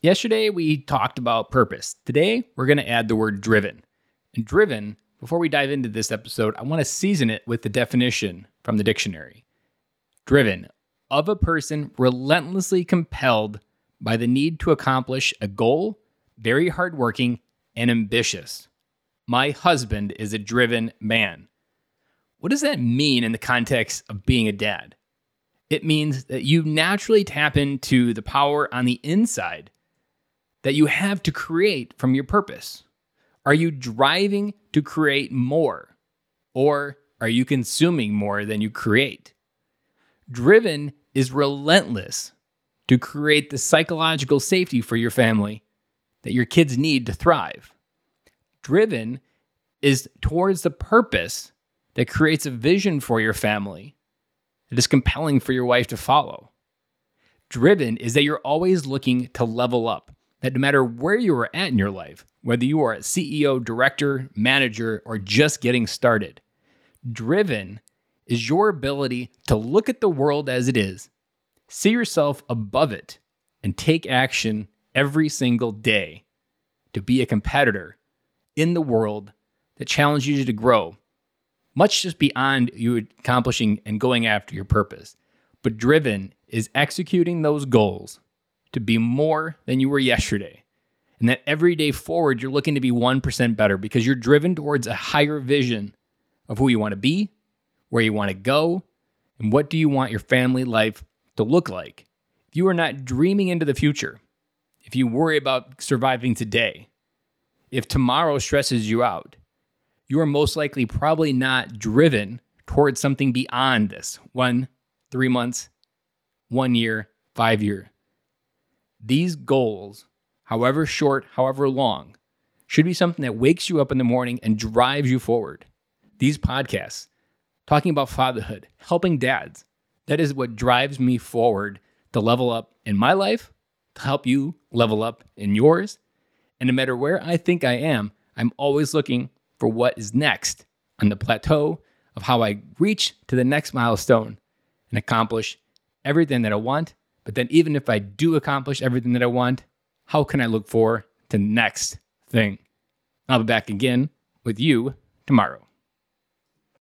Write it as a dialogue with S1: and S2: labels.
S1: Yesterday, we talked about purpose. Today, we're going to add the word driven. And driven, before we dive into this episode, I want to season it with the definition from the dictionary driven, of a person relentlessly compelled by the need to accomplish a goal, very hardworking, and ambitious. My husband is a driven man. What does that mean in the context of being a dad? It means that you naturally tap into the power on the inside that you have to create from your purpose? Are you driving to create more? Or are you consuming more than you create? Driven is relentless to create the psychological safety for your family that your kids need to thrive. Driven is towards the purpose that creates a vision for your family that is compelling for your wife to follow. Driven is that you're always looking to level up that no matter where you are at in your life, whether you are a CEO, director, manager, or just getting started, driven is your ability to look at the world as it is, see yourself above it, and take action every single day to be a competitor in the world that challenges you to grow, much just beyond you accomplishing and going after your purpose. But driven is executing those goals to be more than you were yesterday. And that every day forward, you're looking to be 1% better because you're driven towards a higher vision of who you want to be, where you want to go, and what do you want your family life to look like. If you are not dreaming into the future, if you worry about surviving today, if tomorrow stresses you out, you are most likely probably not driven towards something beyond this one, three months, one year, five year. These goals, however short, however long, should be something that wakes you up in the morning and drives you forward. These podcasts, talking about fatherhood, helping dads, that is what drives me forward to level up in my life, to help you level up in yours. And no matter where I think I am, I'm always looking for what is next on the plateau of how I reach to the next milestone and accomplish everything that I want but then, even if I do accomplish everything that I want, how can I look for the next thing? I'll be back again with you tomorrow.